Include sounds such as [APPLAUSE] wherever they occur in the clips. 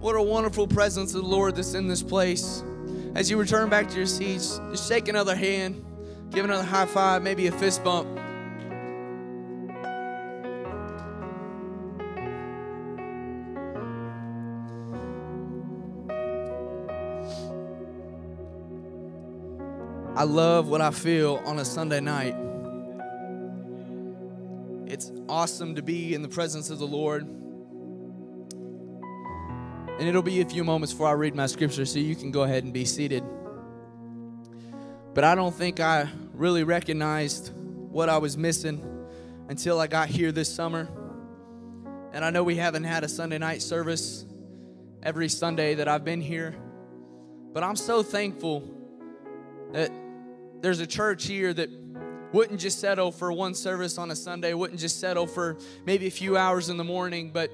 What a wonderful presence of the Lord that's in this place. As you return back to your seats, just shake another hand, give another high five, maybe a fist bump. I love what I feel on a Sunday night. It's awesome to be in the presence of the Lord. And it'll be a few moments before I read my scripture, so you can go ahead and be seated. But I don't think I really recognized what I was missing until I got here this summer. And I know we haven't had a Sunday night service every Sunday that I've been here. But I'm so thankful that there's a church here that wouldn't just settle for one service on a Sunday, wouldn't just settle for maybe a few hours in the morning, but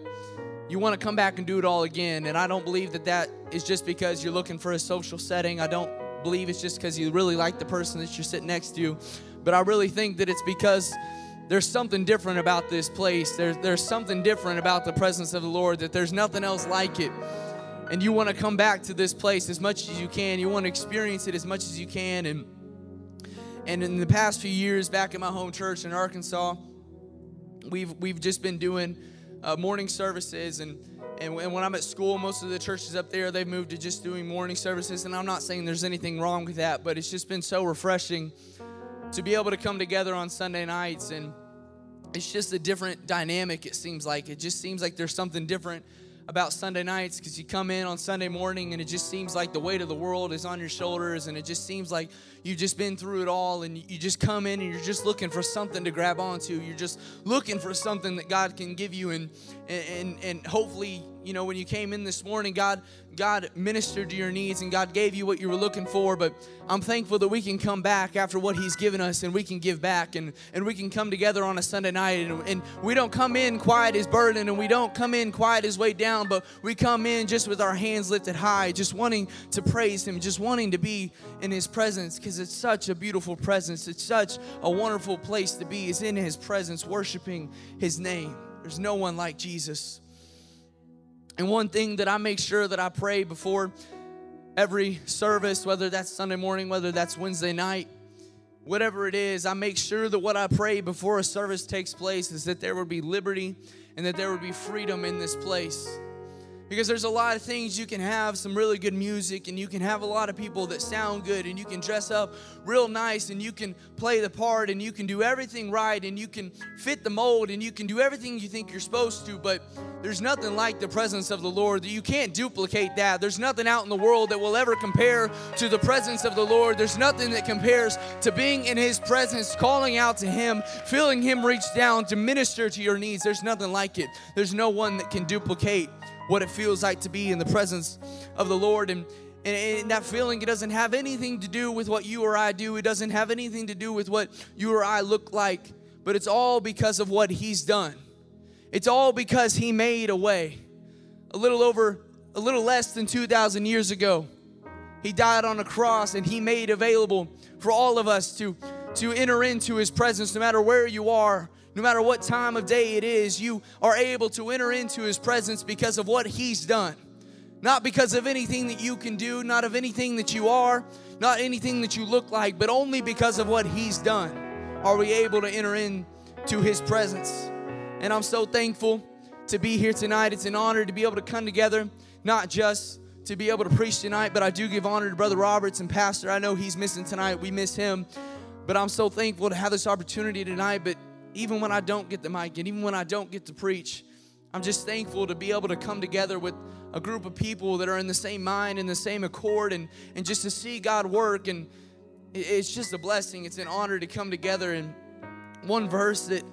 you want to come back and do it all again. And I don't believe that that is just because you're looking for a social setting. I don't believe it's just because you really like the person that you're sitting next to. But I really think that it's because there's something different about this place. There's, there's something different about the presence of the Lord, that there's nothing else like it. And you want to come back to this place as much as you can. You want to experience it as much as you can. And and in the past few years, back in my home church in Arkansas, we've we've just been doing uh, morning services and, and when I'm at school, most of the churches up there they've moved to just doing morning services. And I'm not saying there's anything wrong with that, but it's just been so refreshing to be able to come together on Sunday nights and it's just a different dynamic. It seems like it just seems like there's something different about Sunday nights because you come in on Sunday morning and it just seems like the weight of the world is on your shoulders and it just seems like you've just been through it all and you just come in and you're just looking for something to grab onto. You're just looking for something that God can give you and and and hopefully, you know, when you came in this morning, God God ministered to your needs and God gave you what you were looking for, but I'm thankful that we can come back after what He's given us and we can give back and, and we can come together on a Sunday night and, and we don't come in quiet as burden and we don't come in quiet as weighed down, but we come in just with our hands lifted high, just wanting to praise Him, just wanting to be in His presence because it's such a beautiful presence. It's such a wonderful place to be, is in His presence, worshiping His name. There's no one like Jesus. And one thing that I make sure that I pray before every service, whether that's Sunday morning, whether that's Wednesday night, whatever it is, I make sure that what I pray before a service takes place is that there would be liberty and that there would be freedom in this place. Because there's a lot of things you can have some really good music, and you can have a lot of people that sound good, and you can dress up real nice, and you can play the part, and you can do everything right, and you can fit the mold, and you can do everything you think you're supposed to. But there's nothing like the presence of the Lord. You can't duplicate that. There's nothing out in the world that will ever compare to the presence of the Lord. There's nothing that compares to being in His presence, calling out to Him, feeling Him reach down to minister to your needs. There's nothing like it. There's no one that can duplicate what it feels like to be in the presence of the Lord. And, and, and, that feeling, it doesn't have anything to do with what you or I do. It doesn't have anything to do with what you or I look like, but it's all because of what He's done. It's all because He made a way. A little over, a little less than 2,000 years ago, He died on a cross and He made available for all of us to, to enter into His presence no matter where you are, no matter what time of day it is, you are able to enter into His presence because of what He's done. Not because of anything that you can do, not of anything that you are, not anything that you look like, but only because of what He's done are we able to enter into His presence. And I'm so thankful to be here tonight. It's an honor to be able to come together, not just to be able to preach tonight, but I do give honor to Brother Roberts and Pastor. I know he's missing tonight. We miss him. But I'm so thankful to have this opportunity tonight. But even when I don't get the mic and even when I don't get to preach, I'm just thankful to be able to come together with a group of people that are in the same mind and the same accord and, and just to see God work. And it's just a blessing. It's an honor to come together. And one verse that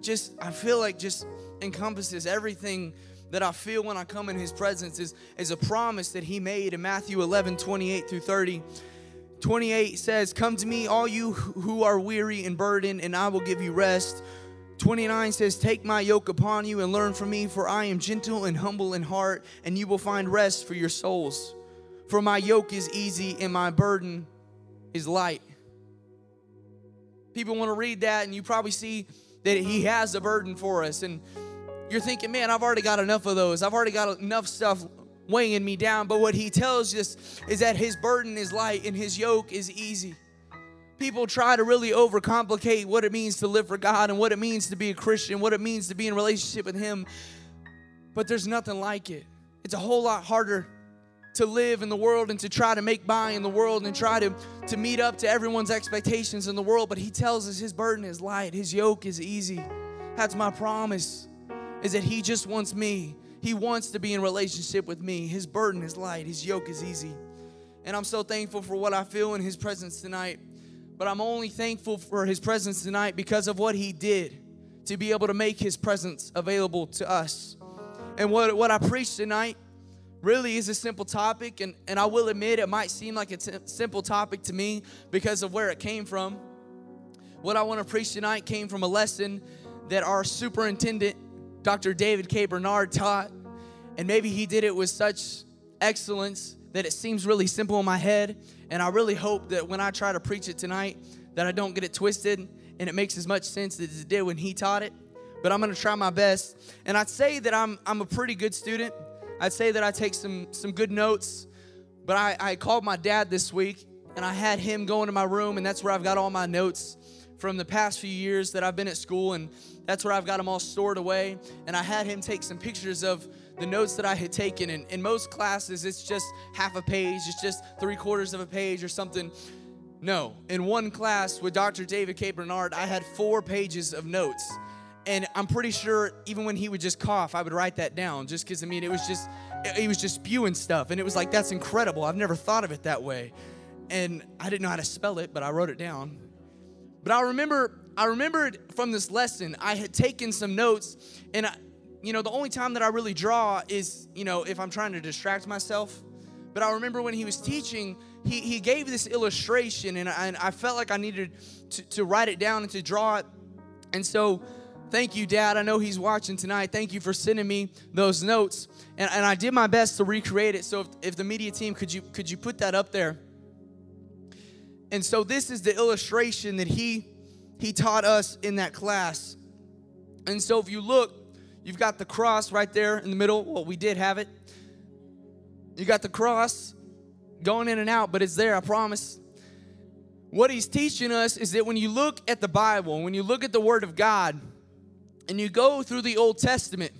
just, I feel like just encompasses everything that I feel when I come in his presence is, is a promise that he made in Matthew 11, 28 through 30. 28 says, Come to me, all you who are weary and burdened, and I will give you rest. 29 says, Take my yoke upon you and learn from me, for I am gentle and humble in heart, and you will find rest for your souls. For my yoke is easy and my burden is light. People want to read that, and you probably see that He has a burden for us. And you're thinking, man, I've already got enough of those. I've already got enough stuff weighing me down. But what He tells us is that His burden is light and His yoke is easy. People try to really overcomplicate what it means to live for God and what it means to be a Christian, what it means to be in relationship with Him. But there's nothing like it. It's a whole lot harder to live in the world and to try to make by in the world and try to, to meet up to everyone's expectations in the world. But he tells us his burden is light, his yoke is easy. That's my promise, is that he just wants me. He wants to be in relationship with me. His burden is light, his yoke is easy. And I'm so thankful for what I feel in his presence tonight. But I'm only thankful for his presence tonight because of what he did to be able to make his presence available to us. And what, what I preach tonight really is a simple topic, and, and I will admit it might seem like a simple topic to me because of where it came from. What I want to preach tonight came from a lesson that our superintendent, Dr. David K. Bernard, taught, and maybe he did it with such excellence that it seems really simple in my head. And I really hope that when I try to preach it tonight, that I don't get it twisted and it makes as much sense as it did when he taught it. But I'm to try my best. And I'd say that I'm, I'm a pretty good student. I'd say that I take some some good notes, but I, I called my dad this week and I had him go into my room, and that's where I've got all my notes from the past few years that I've been at school, and that's where I've got them all stored away. And I had him take some pictures of the notes that I had taken. And in most classes, it's just half a page, it's just three quarters of a page or something. No, in one class with Dr. David K. Bernard, I had four pages of notes and I'm pretty sure even when he would just cough, I would write that down just because I mean it was just he was just spewing stuff, and it was like that's incredible. I've never thought of it that way, and I didn't know how to spell it, but I wrote it down. But I remember I remembered from this lesson I had taken some notes, and I, you know the only time that I really draw is you know if I'm trying to distract myself. But I remember when he was teaching, he, he gave this illustration, and I, and I felt like I needed to, to write it down and to draw it. And so Thank you, Dad. I know he's watching tonight. Thank you for sending me those notes. And, and I did my best to recreate it. So if, if the media team, could you could you put that up there? And so this is the illustration that he he taught us in that class. And so if you look, you've got the cross right there in the middle. Well, we did have it. You got the cross going in and out, but it's there, I promise. What he's teaching us is that when you look at the Bible, when you look at the Word of God, and you go through the Old Testament,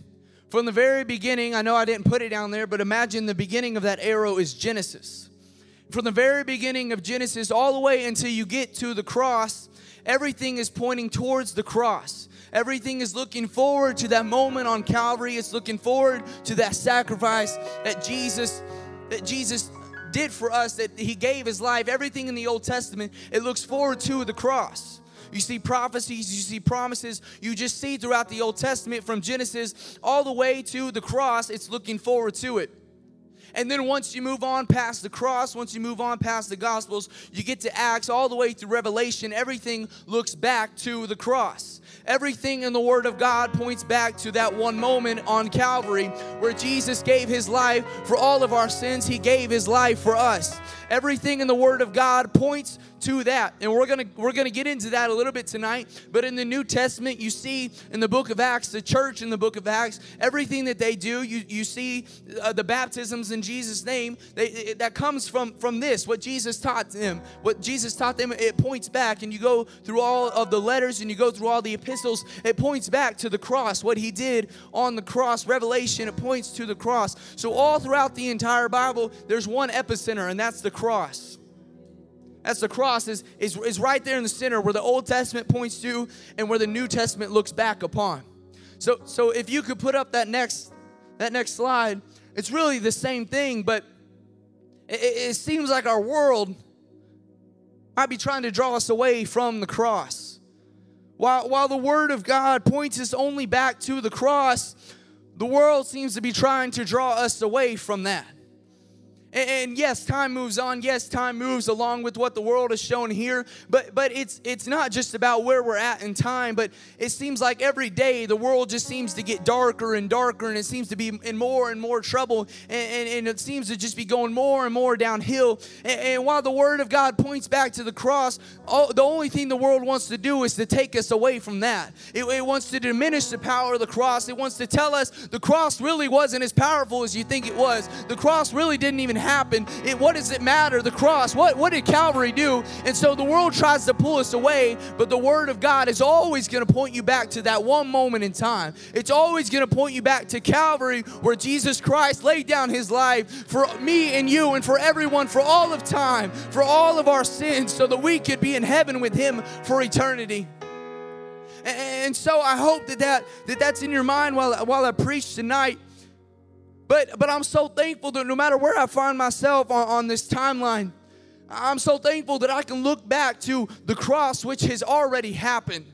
from the very beginning, I know I didn't put it down there, but imagine the beginning of that arrow is Genesis. From the very beginning of Genesis all the way until you get to the cross, everything is pointing towards the cross. Everything is looking forward to that moment on Calvary. It's looking forward to that sacrifice that Jesus that Jesus did for us that he gave his life. Everything in the Old Testament, it looks forward to the cross. You see prophecies, you see promises. You just see throughout the Old Testament from Genesis all the way to the cross, it's looking forward to it. And then once you move on past the cross, once you move on past the Gospels, you get to Acts all the way through Revelation. Everything looks back to the cross. Everything in the Word of God points back to that one moment on Calvary where Jesus gave His life for all of our sins. He gave His life for us. Everything in the Word of God points to that. And we're going to we're going to get into that a little bit tonight. But in the New Testament, you see in the book of Acts, the church in the book of Acts, everything that they do, you you see uh, the baptisms in Jesus name, they, it, that comes from from this, what Jesus taught them. What Jesus taught them, it points back and you go through all of the letters and you go through all the epistles, it points back to the cross, what he did on the cross. Revelation, it points to the cross. So all throughout the entire Bible, there's one epicenter and that's the cross. That's the cross is, is, is right there in the center where the Old Testament points to and where the New Testament looks back upon. So, so if you could put up that next that next slide, it's really the same thing, but it, it seems like our world might be trying to draw us away from the cross. While, while the Word of God points us only back to the cross, the world seems to be trying to draw us away from that. And, yes, time moves on. Yes, time moves along with what the world has shown here. But but it's it's not just about where we're at in time. But it seems like every day the world just seems to get darker and darker, and it seems to be in more and more trouble, and, and, and it seems to just be going more and more downhill. And, and while the Word of God points back to the cross, all, the only thing the world wants to do is to take us away from that. It, it wants to diminish the power of the cross. It wants to tell us the cross really wasn't as powerful as you think it was. The cross really didn't even happen. It, what does it matter? The cross. What, what did Calvary do? And so the world tries to pull us away, but the Word of God is always going to point you back to that one moment in time. It's always going to point you back to Calvary where Jesus Christ laid down his life for me and you and for everyone for all of time, for all of our sins, so that we could be in heaven with him for eternity. And so I hope that, that, that that's in your mind while, while I preach tonight. But but I'm so thankful that no matter where I find myself on, on this timeline, I'm so thankful that I can look back to the cross which has already happened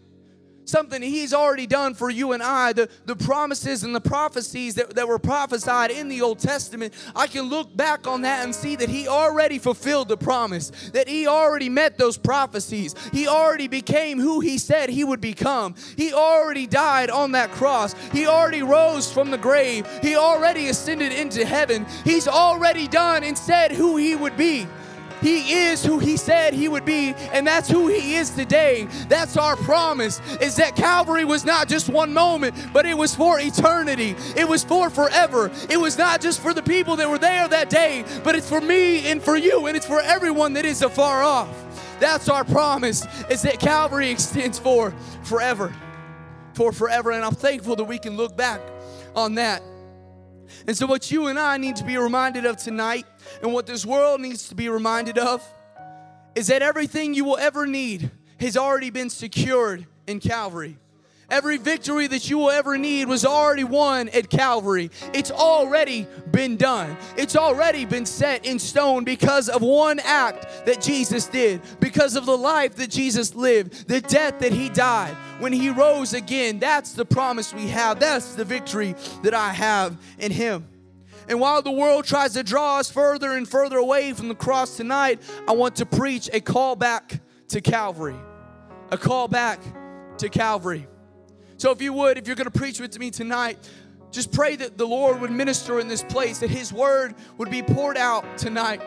something he's already done for you and I, the, the promises and the prophecies that, that were prophesied in the Old Testament, I can look back on that and see that he already fulfilled the promise, that he already met those prophecies. He already became who he said he would become. He already died on that cross. He already rose from the grave. He already ascended into heaven. He's already done and said who he would be. He is who he said he would be, and that's who he is today. That's our promise is that Calvary was not just one moment, but it was for eternity. It was for forever. It was not just for the people that were there that day, but it's for me and for you, and it's for everyone that is afar off. That's our promise is that Calvary extends for forever. For forever. And I'm thankful that we can look back on that. And so, what you and I need to be reminded of tonight and what this world needs to be reminded of is that everything you will ever need has already been secured in Calvary. Every victory that you will ever need was already won at Calvary. It's already been done. It's already been set in stone because of one act that Jesus did, because of the life that Jesus lived, the death that he died. When he rose again, that's the promise we have. That's the victory that I have in him. And while the world tries to draw us further and further away from the cross tonight, I want to preach a call back to Calvary. A call back to Calvary. So, if you would, if you're going to preach with me tonight, just pray that the Lord would minister in this place, that His word would be poured out tonight.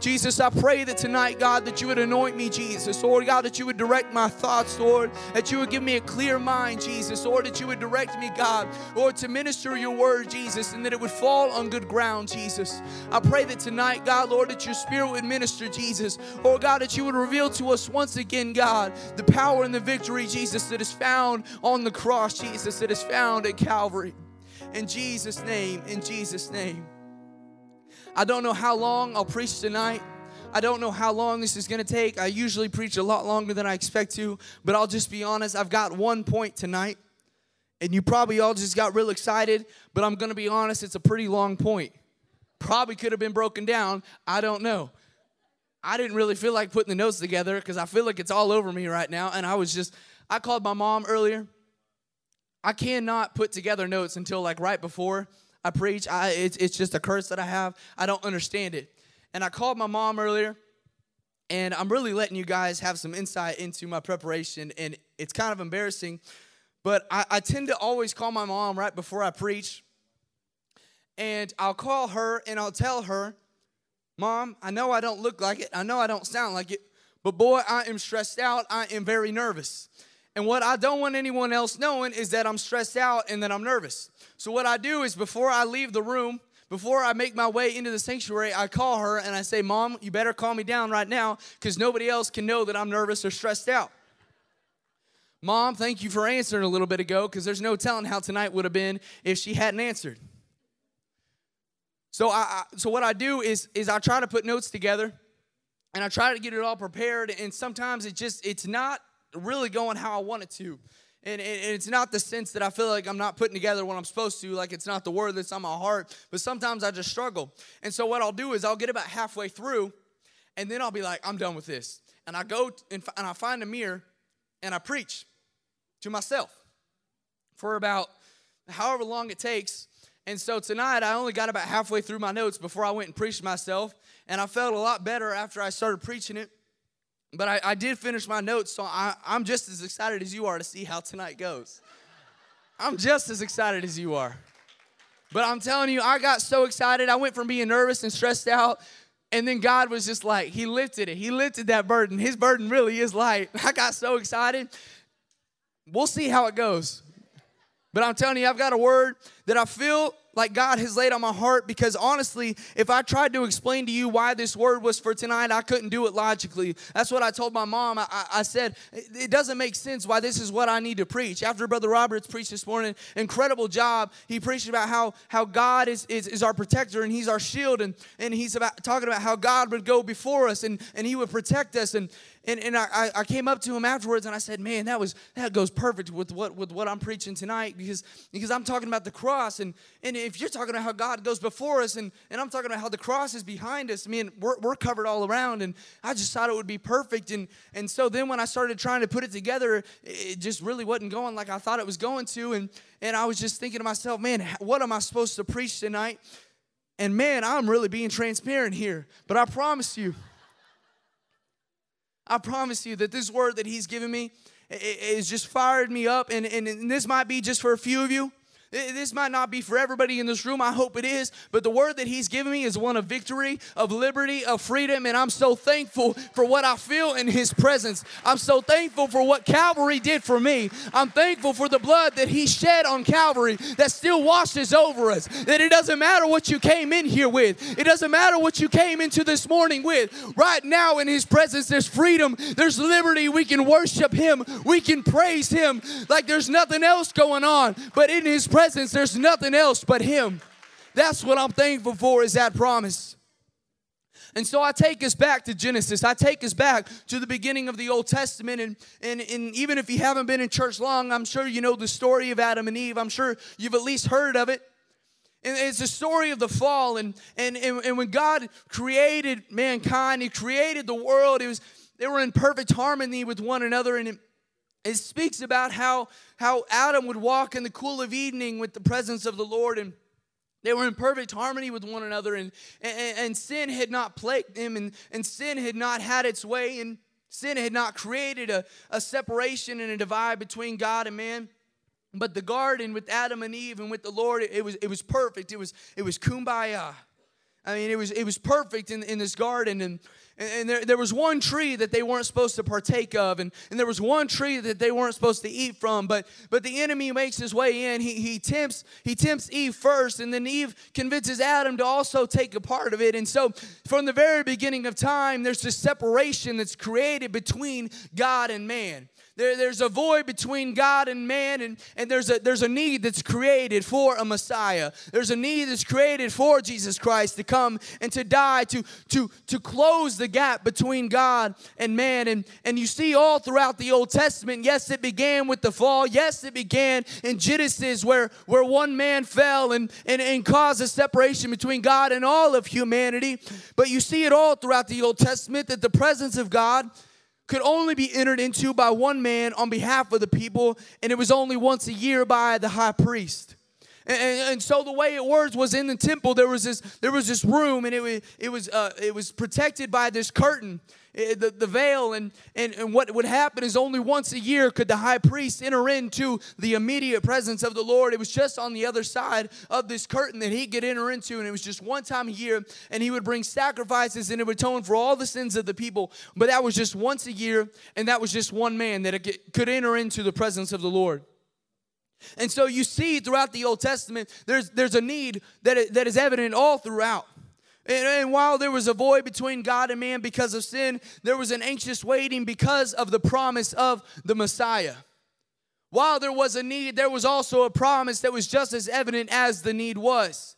Jesus, I pray that tonight, God, that you would anoint me, Jesus. Lord God, that you would direct my thoughts, Lord. That you would give me a clear mind, Jesus. Lord, that you would direct me, God, Lord, to minister your word, Jesus, and that it would fall on good ground, Jesus. I pray that tonight, God, Lord, that your spirit would minister, Jesus. Lord God, that you would reveal to us once again, God, the power and the victory, Jesus, that is found on the cross, Jesus, that is found at Calvary. In Jesus' name, in Jesus' name. I don't know how long I'll preach tonight. I don't know how long this is going to take. I usually preach a lot longer than I expect to, but I'll just be honest. I've got one point tonight, and you probably all just got real excited, but I'm going to be honest, it's a pretty long point. Probably could have been broken down. I don't know. I didn't really feel like putting the notes together because I feel like it's all over me right now. And I was just, I called my mom earlier. I cannot put together notes until like right before I preach. I, it's, it's just a curse that I have. I don't understand it. And I called my mom earlier, and I'm really letting you guys have some insight into my preparation. And it's kind of embarrassing, but I, I tend to always call my mom right before I preach. And I'll call her and I'll tell her, Mom, I know I don't look like it. I know I don't sound like it, but boy, I am stressed out. I am very nervous. And what I don't want anyone else knowing is that I'm stressed out and that I'm nervous. So, what I do is before I leave the room, before I make my way into the sanctuary, I call her and I say, Mom, you better calm me down right now because nobody else can know that I'm nervous or stressed out. Mom, thank you for answering a little bit ago because there's no telling how tonight would have been if she hadn't answered. So, I, so what I do is, is I try to put notes together and I try to get it all prepared. And sometimes it just, it's not really going how I want it to. And, it's not the sense that I feel like I'm not putting together what I'm supposed to, like it's not the word that's on my heart, but sometimes I just struggle. And so what I'll do is I'll get about halfway through, and then I'll be like, I'm done with this. And I go and, and I find a mirror and I preach to myself for about however long it takes. And so tonight, I only got about halfway through my notes before I went and preached myself. And I felt a lot better after I started preaching it. But I, I did finish my notes, so I, I'm just as excited as you are to see how tonight goes. I'm just as excited as you are. But I'm telling you, I got so excited. I went from being nervous and stressed out, and then God was just like, He lifted it. He lifted that burden. His burden really is light. [LAUGHS] I got so excited. We'll see how it goes. But I'm telling you, I've got a word that I feel like God has laid on my heart because honestly, if I tried to explain to you why this word was for tonight, I couldn't do it logically. That's what I told my mom. I, I said, it doesn't make sense why this is what I need to preach. After Brother Roberts preached this morning, incredible job. He preached about how, how God is, is, is our protector and He's our shield, and, and He's about talking about how God would go before us and, and He would protect us. And, and, and I, I came up to him afterwards and I said, man, that was that goes perfect with what with what I'm preaching tonight because because I'm talking about the cross and and if you're talking about how God goes before us and, and I'm talking about how the cross is behind us, I mean, we're, we're covered all around and I just thought it would be perfect and and so then when I started trying to put it together, it just really wasn't going like I thought it was going to and and I was just thinking to myself, man, what am I supposed to preach tonight? And man, I'm really being transparent here, but I promise you I promise you that this word that he's given me is just fired me up. And, and, and this might be just for a few of you. This might not be for everybody in this room. I hope it is. But the word that He's given me is one of victory, of liberty, of freedom. And I'm so thankful for what I feel in His presence. I'm so thankful for what Calvary did for me. I'm thankful for the blood that He shed on Calvary that still washes over us. That it doesn't matter what you came in here with, it doesn't matter what you came into this morning with. Right now in His presence, there's freedom, there's liberty. We can worship Him, we can praise Him like there's nothing else going on. But in His presence, presence, there's nothing else but Him. That's what I'm thankful for, is that promise. And so I take us back to Genesis. I take us back to the beginning of the Old Testament. And, and, and even if you haven't been in church long, I'm sure you know the story of Adam and Eve. I'm sure you've at least heard of it. And it's the story of the fall. And, and, and, and when God created mankind, He created the world, it was, they were in perfect harmony with one another. And it, it speaks about how, how Adam would walk in the cool of evening with the presence of the Lord and they were in perfect harmony with one another and, and, and sin had not plagued them and, and sin had not had its way and sin had not created a, a separation and a divide between God and man. But the garden with Adam and Eve and with the Lord, it, it was, it was perfect. It was, it was kumbaya. I mean, it was, it was perfect in, in this garden. And, and there, there was one tree that they weren't supposed to partake of, and, and there was one tree that they weren't supposed to eat from. But, but the enemy makes his way in. He, he, tempts, he tempts Eve first, and then Eve convinces Adam to also take a part of it. And so, from the very beginning of time, there's this separation that's created between God and man. There, there's a void between God and man, and, and there's, a, there's a need that's created for a Messiah. There's a need that's created for Jesus Christ to come and to die, to, to, to close the gap between God and man. And, and you see all throughout the Old Testament, yes, it began with the fall. Yes, it began in Genesis where, where one man fell and, and, and caused a separation between God and all of humanity. But you see it all throughout the Old Testament that the presence of God could only be entered into by one man on behalf of the people, and it was only once a year by the high priest. And, and, so the way it works was in the temple there was this there was this room and it was it was uh, it was protected by this curtain Eh, the, the veil. And, and, and what would happen is only once a year could the high priest enter into the immediate presence of the Lord. It was just on the other side of this curtain that he could enter into. And it was just one time a year. And he would bring sacrifices and it would atone for all the sins of the people. But that was just once a year. And that was just one man that could enter into the presence of the Lord. And so you see throughout the Old Testament, there's, there's a need that, that is evident all throughout. And, and, while there was a void between God and man because of sin, there was an anxious waiting because of the promise of the Messiah. While there was a need, there was also a promise that was just as evident as the need was.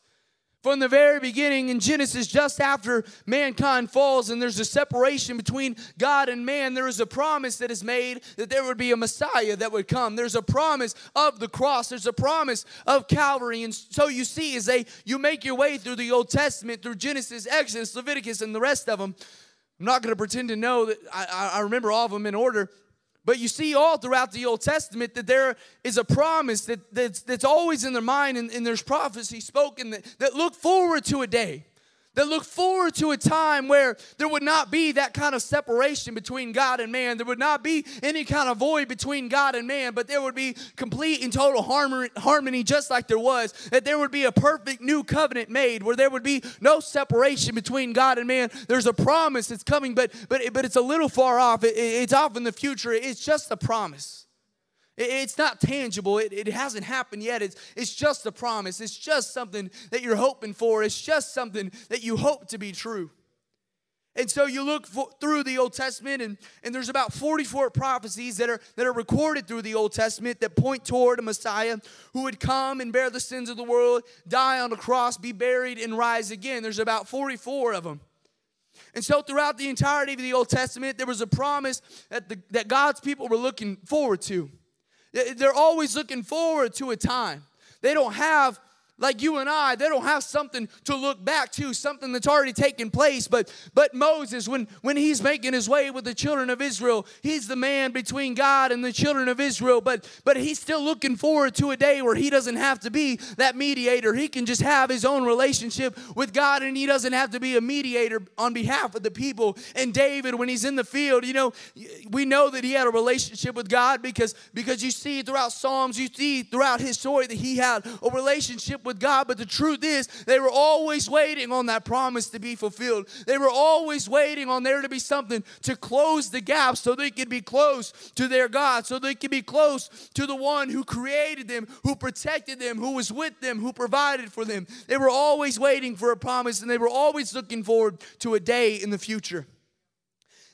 From the very beginning in Genesis, just after mankind falls and there's a separation between God and man, there is a promise that is made that there would be a Messiah that would come. There's a promise of the cross, there's a promise of Calvary. And so you see, as they you make your way through the Old Testament, through Genesis, Exodus, Leviticus, and the rest of them, I'm not going to pretend to know that I, I remember all of them in order. But you see all throughout the Old Testament that there is a promise that, that's, that's always in their mind, and, and there's prophecy spoken that, that look forward to a day that look forward to a time where there would not be that kind of separation between God and man. There would not be any kind of void between God and man, but there would be complete and total harmony, just like there was. That there would be a perfect new covenant made where there would be no separation between God and man. There's a promise that's coming, but but but it's a little far off. It, it's off in the future. It's just a promise. It's not tangible. It, it hasn't happened yet. It's, it's just a promise. It's just something that you're hoping for. It's just something that you hope to be true. And so you look for, through the Old Testament, and, and there's about 44 prophecies that are, that are recorded through the Old Testament that point toward a Messiah who would come and bear the sins of the world, die on a cross, be buried, and rise again. There's about 44 of them. And so, throughout the entirety of the Old Testament, there was a promise that, the, that God's people were looking forward to. They're always looking forward to a time. They don't have like you and I, they don't have something to look back to, something that's already taken place. But but Moses, when, when he's making his way with the children of Israel, he's the man between God and the children of Israel. But but he's still looking forward to a day where he doesn't have to be that mediator. He can just have his own relationship with God, and he doesn't have to be a mediator on behalf of the people. And David, when he's in the field, you know, we know that he had a relationship with God because because you see throughout Psalms, you see throughout his story that he had a relationship with with God, but the truth is, they were always waiting on that promise to be fulfilled. They were always waiting on there to be something to close the gap so they could be close to their God, so they could be close to the one who created them, who protected them, who was with them, who provided for them. They were always waiting for a promise and they were always looking forward to a day in the future.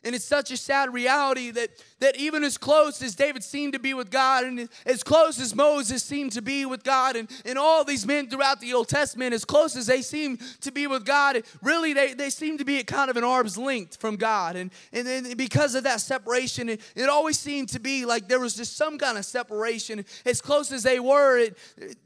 And it's such a sad reality that, that even as close as David seemed to be with God, and as close as Moses seemed to be with God, and, and all these men throughout the Old Testament, as close as they seem to be with God, really they, they seem to be at kind of an arm's length from God. And, and because of that separation, it, it always seemed to be like there was just some kind of separation. As close as they were, it,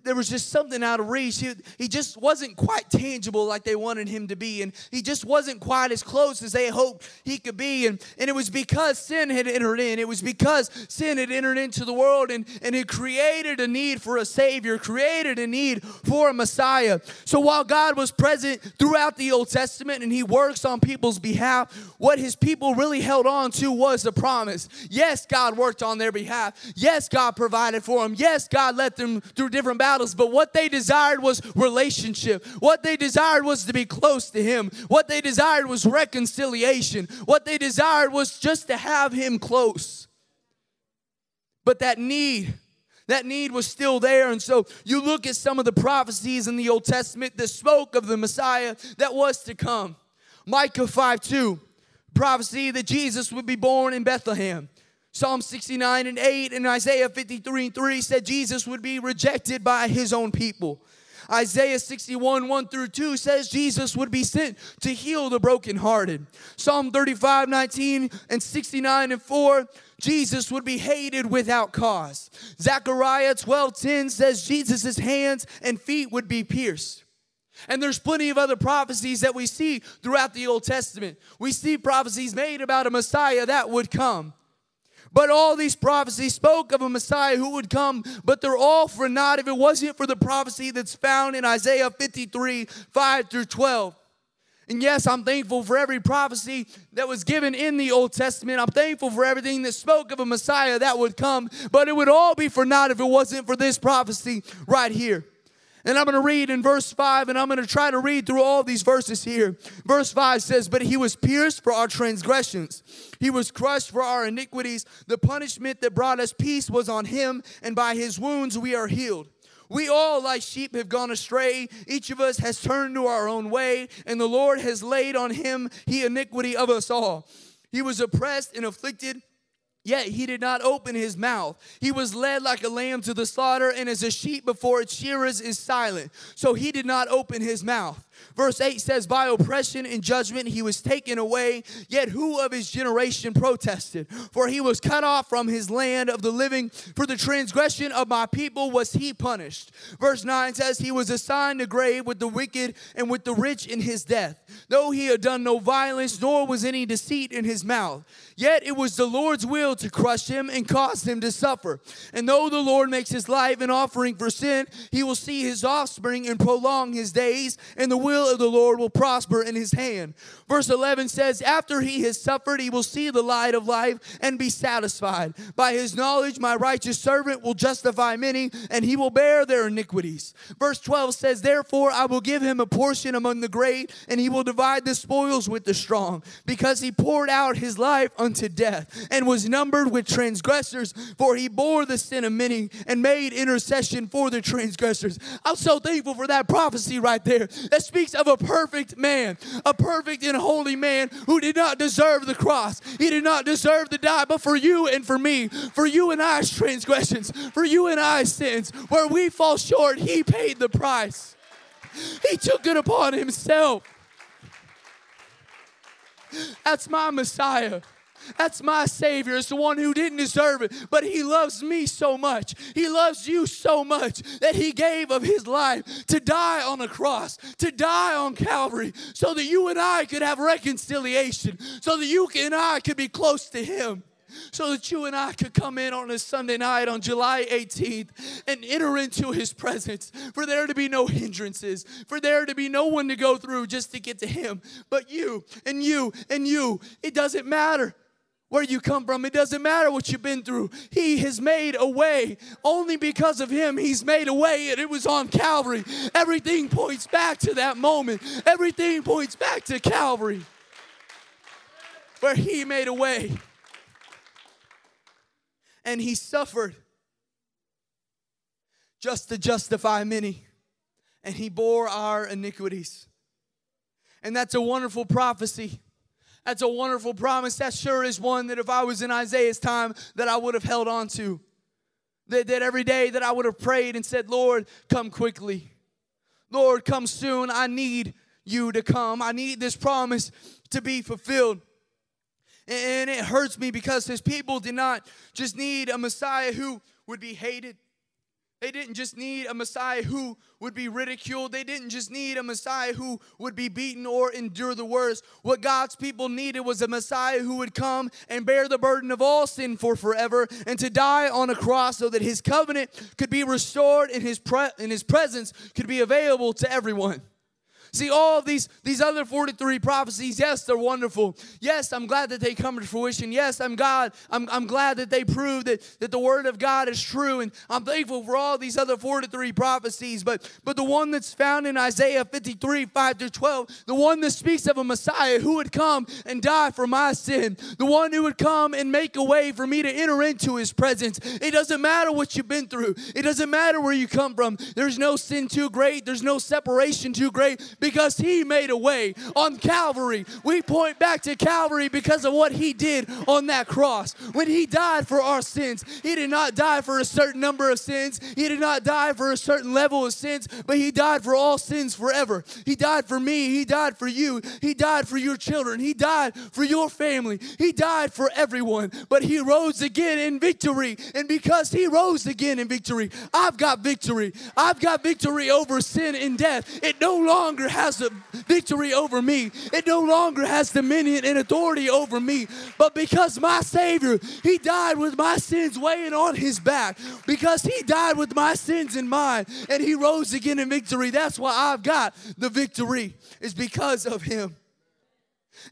there was just something out of reach. He, he just wasn't quite tangible like they wanted him to be, and he just wasn't quite as close as they hoped he could be. And it was because sin had entered in. It was because sin had entered into the world and, and it created a need for a Savior, created a need for a Messiah. So while God was present throughout the Old Testament and He works on people's behalf, what His people really held on to was the promise. Yes, God worked on their behalf. Yes, God provided for them. Yes, God led them through different battles. But what they desired was relationship. What they desired was to be close to Him. What they desired was reconciliation. What they desired desired was just to have him close. But that need, that need was still there. And so you look at some of the prophecies in the Old Testament that spoke of the Messiah that was to come. Micah 5 2, prophecy that Jesus would be born in Bethlehem. Psalm 69 and 8 and Isaiah 53 and 3 said Jesus would be rejected by his own people. Isaiah 61, 1 through 2 says Jesus would be sent to heal the brokenhearted. Psalm 35, 19 and 69 and 4 Jesus would be hated without cause. Zechariah 12:10 says Jesus' hands and feet would be pierced. And there's plenty of other prophecies that we see throughout the Old Testament. We see prophecies made about a Messiah that would come. But all these prophecies spoke of a Messiah who would come, but they're all for naught if it wasn't for the prophecy that's found in Isaiah 53 5 through 12. And yes, I'm thankful for every prophecy that was given in the Old Testament. I'm thankful for everything that spoke of a Messiah that would come, but it would all be for naught if it wasn't for this prophecy right here. And I'm going to read in verse 5, and I'm going to try to read through all these verses here. Verse 5 says, But he was pierced for our transgressions, he was crushed for our iniquities. The punishment that brought us peace was on him, and by his wounds we are healed. We all, like sheep, have gone astray. Each of us has turned to our own way, and the Lord has laid on him the iniquity of us all. He was oppressed and afflicted Yet he did not open his mouth. He was led like a lamb to the slaughter, and as a sheep before its shearers is silent. So he did not open his mouth. Verse 8 says, By oppression and judgment he was taken away, yet who of his generation protested? For he was cut off from his land of the living. For the transgression of my people was he punished. Verse 9 says, He was assigned a grave with the wicked and with the rich in his death, though he had done no violence, nor was any deceit in his mouth. Yet it was the Lord's will to crush him and cause him to suffer. And though the Lord makes his life an offering for sin, he will see his offspring and prolong his days, and the will of the Lord will prosper in his hand. Verse 11 says, After he has suffered, he will see the light of life and be satisfied. By his knowledge, my righteous servant will justify many, and he will bear their iniquities. Verse 12 says, Therefore I will give him a portion among the great, and he will divide the spoils with the strong, because he poured out his life unto death, and was numbered with transgressors, for he bore the sin of many, and made intercession for the transgressors. I'm so thankful for that prophecy right there that speaks of a perfect man, a perfect and holy man who did not deserve the cross. He did not deserve to die, but for you and for me, for you and I's transgressions, for you and I's sins, where we fall short, he paid the price. He took it upon himself. That's my Messiah. That's my Savior. It's the one who didn't deserve it, but He loves me so much. He loves you so much that He gave of His life to die on a cross, to die on Calvary, so that you and I could have reconciliation, so that you and I could be close to Him so that you and I could come in on a Sunday night on July 18th and enter into His presence, for there to be no hindrances, for there to be no one to go through just to get to Him, but you and you and you. It doesn't matter where you come from. It doesn't matter what you've been through. He has made a way. Only because of Him, He's made a way, and it was on Calvary. Everything points back to that moment, everything points back to Calvary, where He made a way and he suffered just to justify many, and he bore our iniquities. And that's a wonderful prophecy. That's a wonderful promise. That sure is one that if I was in Isaiah's time, that I would have held on to. That, that every day that I would have prayed and said, Lord, come quickly. Lord, come soon. I need you to come. I need this promise to be fulfilled. And it hurts me because his people did not just need a Messiah who would be hated. They didn't just need a Messiah who would be ridiculed. They didn't just need a Messiah who would be beaten or endure the worst. What God's people needed was a Messiah who would come and bear the burden of all sin for forever and to die on a cross so that his covenant could be restored and his, pre- and his presence could be available to everyone. See, all these, these other 43 prophecies, yes, they're wonderful. Yes, I'm glad that they come to fruition. Yes, I'm God. I'm, I'm glad that they prove that, that the word of God is true. And I'm thankful for all these other 43 prophecies. But but the one that's found in Isaiah 53, 5 through 12, the one that speaks of a Messiah who would come and die for my sin, the one who would come and make a way for me to enter into his presence. It doesn't matter what you've been through. It doesn't matter where you come from. There's no sin too great. There's no separation too great because he made a way on Calvary. We point back to Calvary because of what he did on that cross. When he died for our sins, he did not die for a certain number of sins, he did not die for a certain level of sins, but he died for all sins forever. He died for me, he died for you, he died for your children, he died for your family, he died for everyone, but he rose again in victory. And because he rose again in victory, I've got victory. I've got victory over sin and death. It no longer has a victory over me. It no longer has dominion and authority over me. But because my Savior, He died with my sins weighing on His back, because He died with my sins in mind, and He rose again in victory. That's why I've got the victory, is because of Him.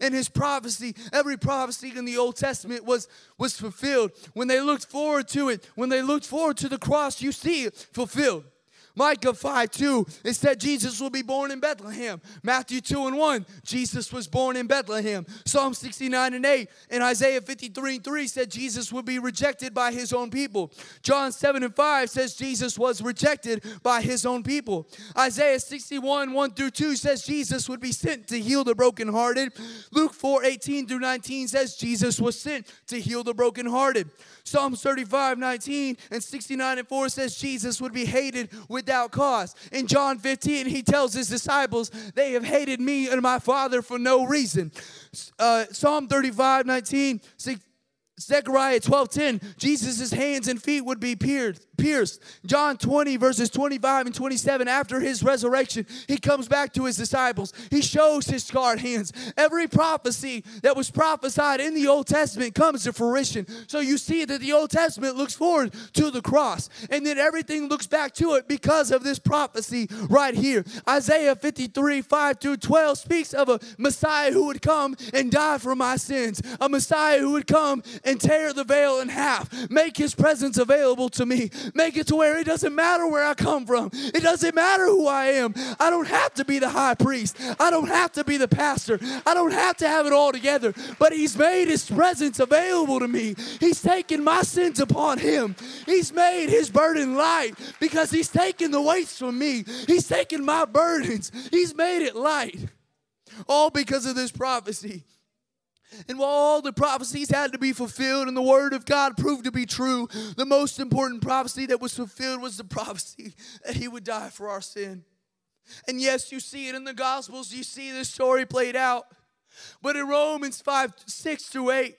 And his prophecy, every prophecy in the Old Testament was, was fulfilled. When they looked forward to it, when they looked forward to the cross, you see it fulfilled. Micah 5 2, it said Jesus will be born in Bethlehem. Matthew 2 and 1, Jesus was born in Bethlehem. Psalm 69 and 8 and Isaiah 53 and 3 said Jesus would be rejected by his own people. John 7 and 5 says Jesus was rejected by his own people. Isaiah 61 1 through 2 says Jesus would be sent to heal the brokenhearted. Luke 4 18 through 19 says Jesus was sent to heal the brokenhearted. Psalms 35, 19 and 69 and 4 says Jesus would be hated without cause. In John 15, he tells his disciples, They have hated me and my Father for no reason. Uh, Psalm 35, 19, Zechariah 12, 10, Jesus' hands and feet would be pierced pierced. John 20, verses 25 and 27, after his resurrection, he comes back to his disciples. He shows his scarred hands. Every prophecy that was prophesied in the Old Testament comes to fruition. So you see that the Old Testament looks forward to the cross, and then everything looks back to it because of this prophecy right here. Isaiah 53, 5 through 12 speaks of a Messiah who would come and die for my sins, a Messiah who would come and tear the veil in half, make his presence available to me, make it to where it doesn't matter where I come from, it doesn't matter who I am. I don't have to be the high priest, I don't have to be the pastor, I don't have to have it all together, but he's made his presence available to me. He's taken my sins upon him, he's made his burden light because he's taken the weights from me, he's taken my burdens, he's made it light. All because of this prophecy. And while all the prophecies had to be fulfilled and the word of God proved to be true, the most important prophecy that was fulfilled was the prophecy that he would die for our sin. And yes, you see it in the Gospels, you see this story played out. But in Romans 5 6 through 8,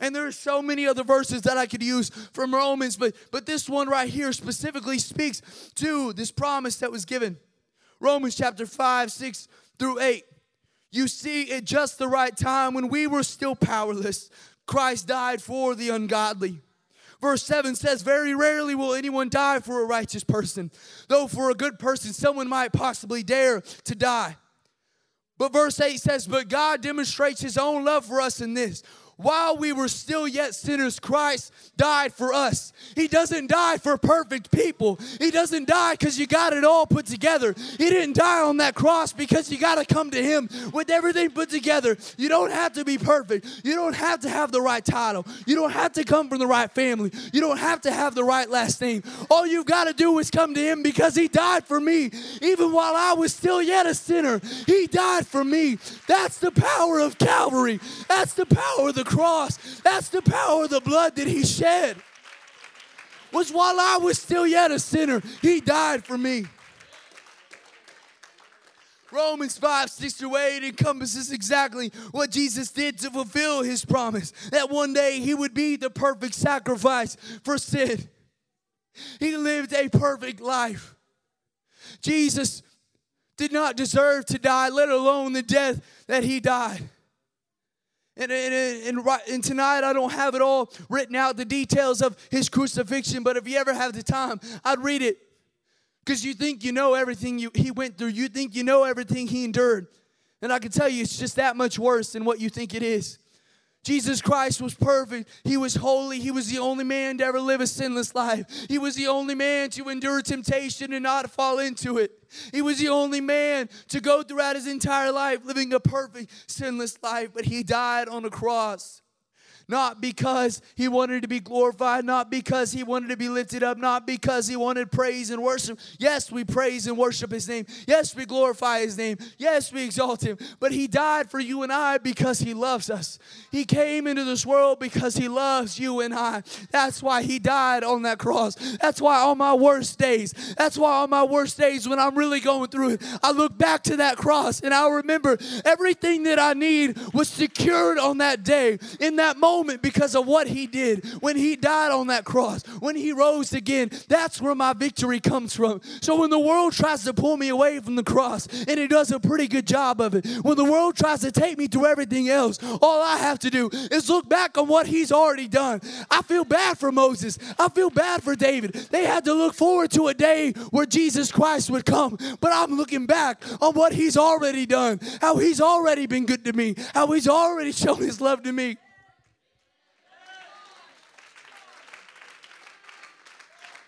and there are so many other verses that I could use from Romans, but, but this one right here specifically speaks to this promise that was given. Romans chapter 5, 6 through 8. You see, at just the right time, when we were still powerless, Christ died for the ungodly. Verse 7 says, Very rarely will anyone die for a righteous person, though for a good person, someone might possibly dare to die. But verse 8 says, But God demonstrates his own love for us in this while we were still yet sinners, Christ died for us. He doesn't die for perfect people. He doesn't die because you got it all put together. He didn't die on that cross because you got to come to Him with everything put together. You don't have to be perfect. You don't have to have the right title. You don't have to come from the right family. You don't have to have the right last name. All you've got to do is come to Him because He died for me. Even while I was still yet a sinner, He died for me. That's the power of Calvary. That's the power of the cross. That's the power of the blood that he shed. Was while I was still yet a sinner, he died for me. Romans 5, 6 through 8 encompasses exactly what Jesus did to fulfill his promise that one day he would be the perfect sacrifice for sin. He lived a perfect life. Jesus did not deserve to die, let alone the death that he died. And, and, and, and, tonight, I don't have it all written out, the details of his crucifixion, but if you ever have the time, I'd read it. Because you think you know everything you, he went through, you think you know everything he endured. And I can tell you, it's just that much worse than what you think it is. Jesus Christ was perfect. He was holy. He was the only man to ever live a sinless life. He was the only man to endure temptation and not fall into it. He was the only man to go throughout his entire life living a perfect, sinless life, but he died on a cross not because he wanted to be glorified, not because he wanted to be lifted up, not because he wanted praise and worship. Yes, we praise and worship his name. Yes, we glorify his name. Yes, we exalt him. But he died for you and I because he loves us. He came into this world because he loves you and I. That's why he died on that cross. That's why on my worst days, that's why on my worst days when I'm really going through it, I look back to that cross and I remember everything that I need was secured on that day. In that moment, moment because of what he did when he died on that cross, when he rose again. That's where my victory comes from. So when the world tries to pull me away from the cross, and it does a pretty good job of it, when the world tries to take me through everything else, all I have to do is look back on what he's already done. I feel bad for Moses. I feel bad for David. They had to look forward to a day where Jesus Christ would come. But I'm looking back on what he's already done, how he's already been good to me, how he's already [LAUGHS] shown his love to me.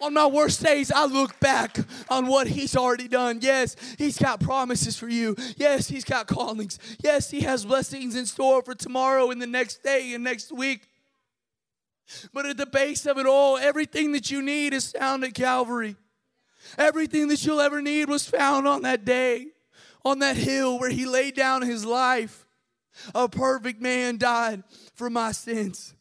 On my worst days, I look back on what He's already done. Yes, He's got promises for you. Yes, He's got callings. Yes, He has blessings in store for tomorrow and the next day and next week. But at the base of it all, everything that you need is found at Calvary. Everything that you'll ever need was found on that day, on that hill where He laid down His life. A perfect man died for my sins.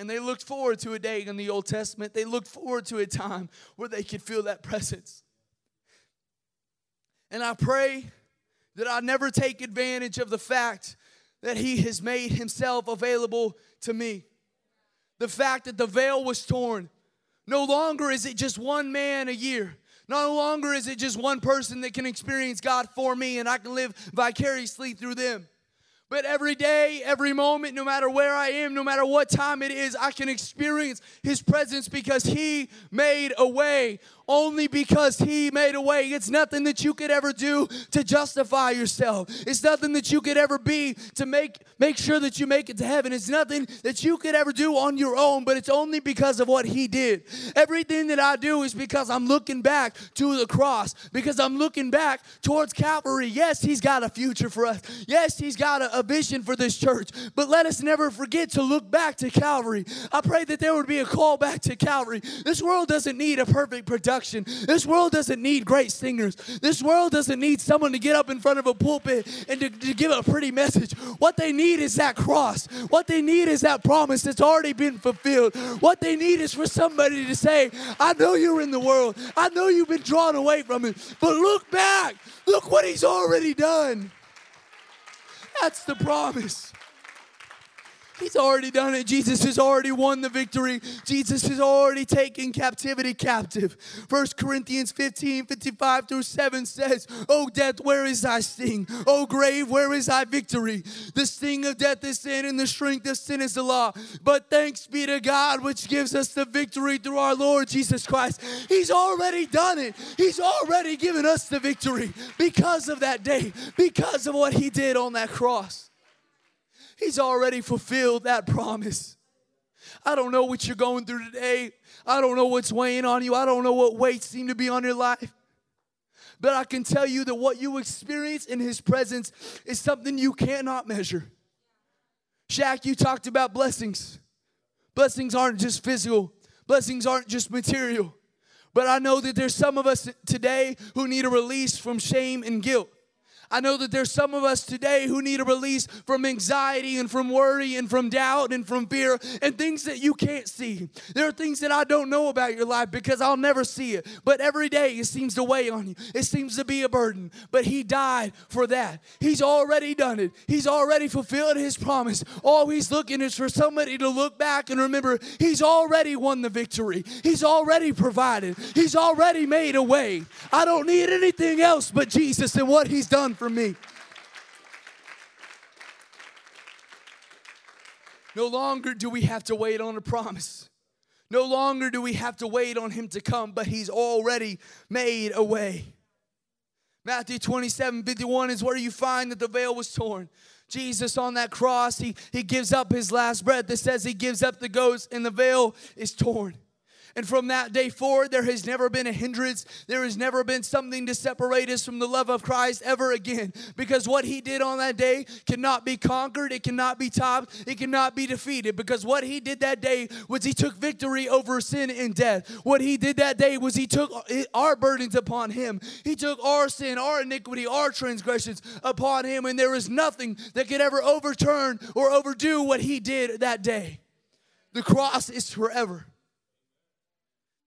And they looked forward to a day in the Old Testament. They looked forward to a time where they could feel that presence. And I pray that I never take advantage of the fact that He has made Himself available to me. the fact that the veil was torn. No longer is it just one man a year. No longer is it just one person that can experience God for me and I can live vicariously through them. But every day, every moment, no matter where I am, no matter what time it is, I can experience His presence because He made a way only because He made a way. It's nothing that you could ever do to justify yourself. It's nothing that you could ever be to make make sure that you make it to heaven. It's nothing that you could ever do on your own, but it's only because of what He did. Everything that I do is because I'm looking back to the cross, because I'm looking back towards Calvary. Yes, He's got a future for us. Yes, He's got a, a vision for this church, but let us never forget to look back to Calvary. I pray that there would be a call back to Calvary. This world doesn't need a perfect production production. This world doesn't need great singers. This world doesn't need someone to get up in front of a pulpit and to, to give a pretty message. What they need is that cross. What they need is that promise that's already been fulfilled. What they need is for somebody to say, I know you're in the world. I know you've been drawn away from it, but look back. Look what he's already done. That's the promise. He's already done it. Jesus has already won the victory. Jesus has already taken captivity captive. First Corinthians 15 55 through 7 says, Oh, death, where is thy sting? Oh, grave, where is thy victory? The sting of death is sin, and the strength of sin is the law. But thanks be to God, which gives us the victory through our Lord Jesus Christ. He's already done it. He's already given us the victory because of that day, because of what He did on that cross. He's already fulfilled that promise. I don't know what you're going through today. I don't know what's weighing on you. I don't know what weights seem to be on your life. But I can tell you that what you experience in His presence is something you cannot measure. Shaq, you talked about blessings. Blessings aren't just physical, blessings aren't just material. But I know that there's some of us today who need a release from shame and guilt. I know that there's some of us today who need a release from anxiety and from worry and from doubt and from fear and things that you can't see. There are things that I don't know about your life because I'll never see it. But every day it seems to weigh on you, it seems to be a burden. But He died for that. He's already done it, He's already fulfilled His promise. All He's looking is for somebody to look back and remember He's already won the victory, He's already provided, He's already made a way. I don't need anything else but Jesus and what He's done for me. No longer do we have to wait on a promise. No longer do we have to wait on him to come, but he's already made a way. Matthew 27 51 is where you find that the veil was torn. Jesus on that cross, he, he gives up his last breath. It says he gives up the ghost, and the veil is torn. And from that day forward, there has never been a hindrance. There has never been something to separate us from the love of Christ ever again. Because what He did on that day cannot be conquered, it cannot be topped, it cannot be defeated. Because what He did that day was He took victory over sin and death. What He did that day was He took our burdens upon Him. He took our sin, our iniquity, our transgressions upon Him. And there is nothing that could ever overturn or overdo what He did that day. The cross is forever.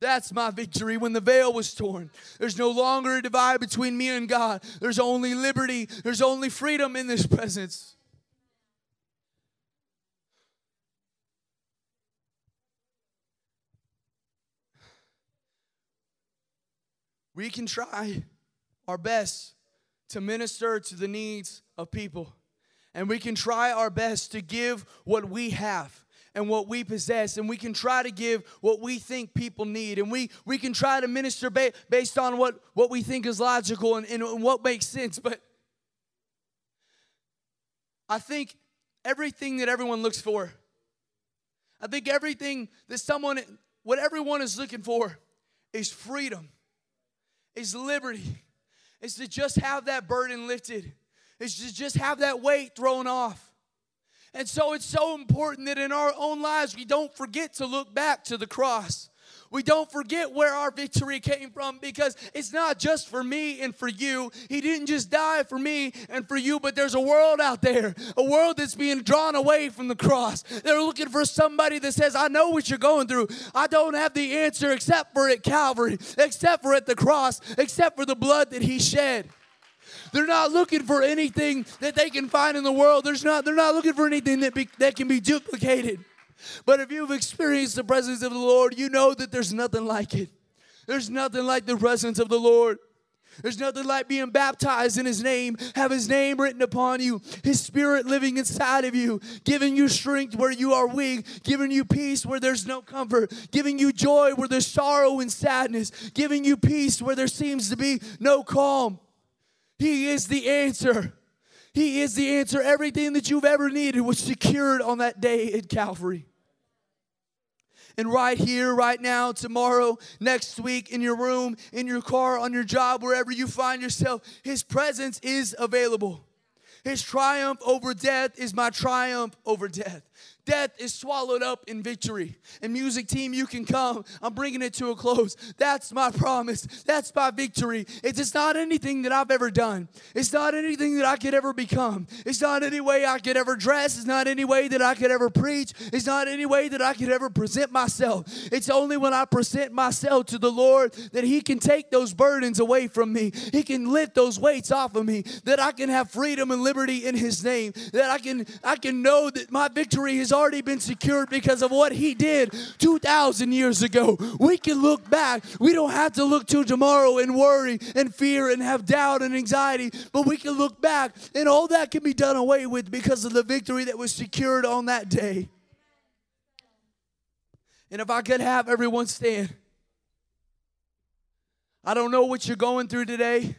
That's my victory when the veil was torn. There's no longer a divide between me and God. There's only liberty, there's only freedom in this presence. We can try our best to minister to the needs of people, and we can try our best to give what we have and what we possess and we can try to give what we think people need and we we can try to minister ba- based on what what we think is logical and, and what makes sense but i think everything that everyone looks for i think everything that someone what everyone is looking for is freedom is liberty is to just have that burden lifted is to just have that weight thrown off and so it's so important that in our own lives we don't forget to look back to the cross. We don't forget where our victory came from because it's not just for me and for you. He didn't just die for me and for you, but there's a world out there, a world that's being drawn away from the cross. They're looking for somebody that says, I know what you're going through. I don't have the answer except for at Calvary, except for at the cross, except for the blood that He shed. They're not looking for anything that they can find in the world. There's not, they're not looking for anything that, be, that can be duplicated. But if you've experienced the presence of the Lord, you know that there's nothing like it. There's nothing like the presence of the Lord. There's nothing like being baptized in His name, have His name written upon you, His Spirit living inside of you, giving you strength where you are weak, giving you peace where there's no comfort, giving you joy where there's sorrow and sadness, giving you peace where there seems to be no calm. He is the answer. He is the answer. Everything that you've ever needed was secured on that day at Calvary. And right here, right now, tomorrow, next week, in your room, in your car, on your job, wherever you find yourself, His presence is available. His triumph over death is my triumph over death. Death is swallowed up in victory. And music team, you can come. I'm bringing it to a close. That's my promise. That's my victory. It's just not anything that I've ever done. It's not anything that I could ever become. It's not any way I could ever dress. It's not any way that I could ever preach. It's not any way that I could ever present myself. It's only when I present myself to the Lord that He can take those burdens away from me. He can lift those weights off of me. That I can have freedom and liberty in His name. That I can I can know that my victory is already been secured because of what He did 2,000 years ago. We can look back. We don't have to look to tomorrow and worry and fear and have doubt and anxiety, but we can look back and all that can be done away with because of the victory that was secured on that day. And if I could have everyone stand. I don't know what you're going through today.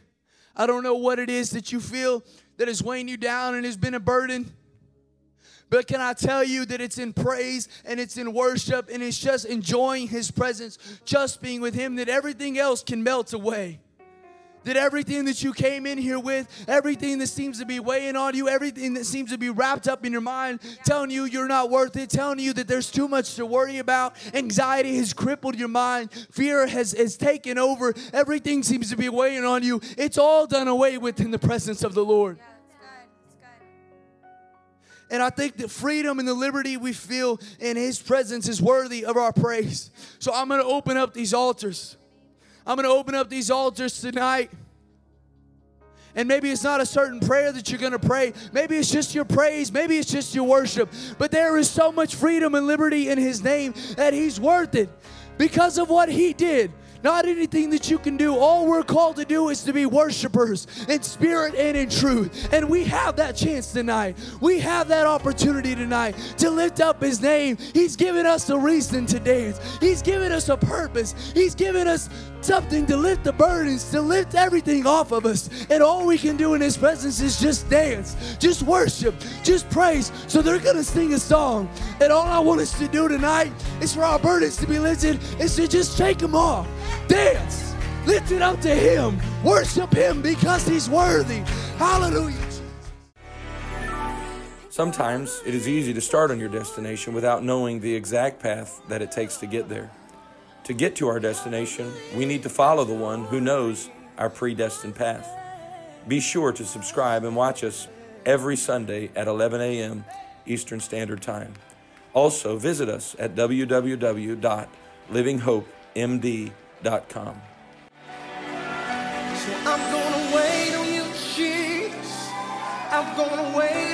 I don't know what it is that you feel that is weighing you down and has been a burden. But can I tell you that it's in praise and it's in worship and it's just enjoying His presence, just being with Him, that everything else can melt away. That everything that you came in here with, everything that seems to be weighing on you, everything that seems to be wrapped up in your mind, telling you you're not worth it, telling you that there's too much to worry about, anxiety has crippled your mind, fear has, has taken over, everything seems to be weighing on you. It's all done away with in the presence of the Lord. And I think the freedom and the liberty we feel in His presence is worthy of our praise. So I'm going to open up these altars. I'm going to open up these altars tonight. And maybe it's not a certain prayer that you're going to pray. Maybe it's just your praise. Maybe it's just your worship. But there is so much freedom and liberty in His name that He's worth it because of what He did not anything that you can do. All we're called to do is to be worshipers in spirit and in truth. And we have that chance tonight. We have that opportunity tonight to lift up His name. He's given us a reason to dance, He's given us a purpose, He's given us something to lift the burdens, to lift everything off of us. And all we can do in His presence is just dance, just worship, just praise. So they're going to sing a song. And all I want us to do tonight is for our burdens to be lifted, is to just take them off. Dance. Lift it up to Him. Worship Him because He's worthy. Hallelujah. Sometimes it is easy to start on your destination without knowing the exact path that it takes to get there to get to our destination, we need to follow the one who knows our predestined path. Be sure to subscribe and watch us every Sunday at 11 a.m. Eastern Standard Time. Also, visit us at www.livinghopemd.com. So I'm gonna wait on you, Jesus. I'm gonna wait.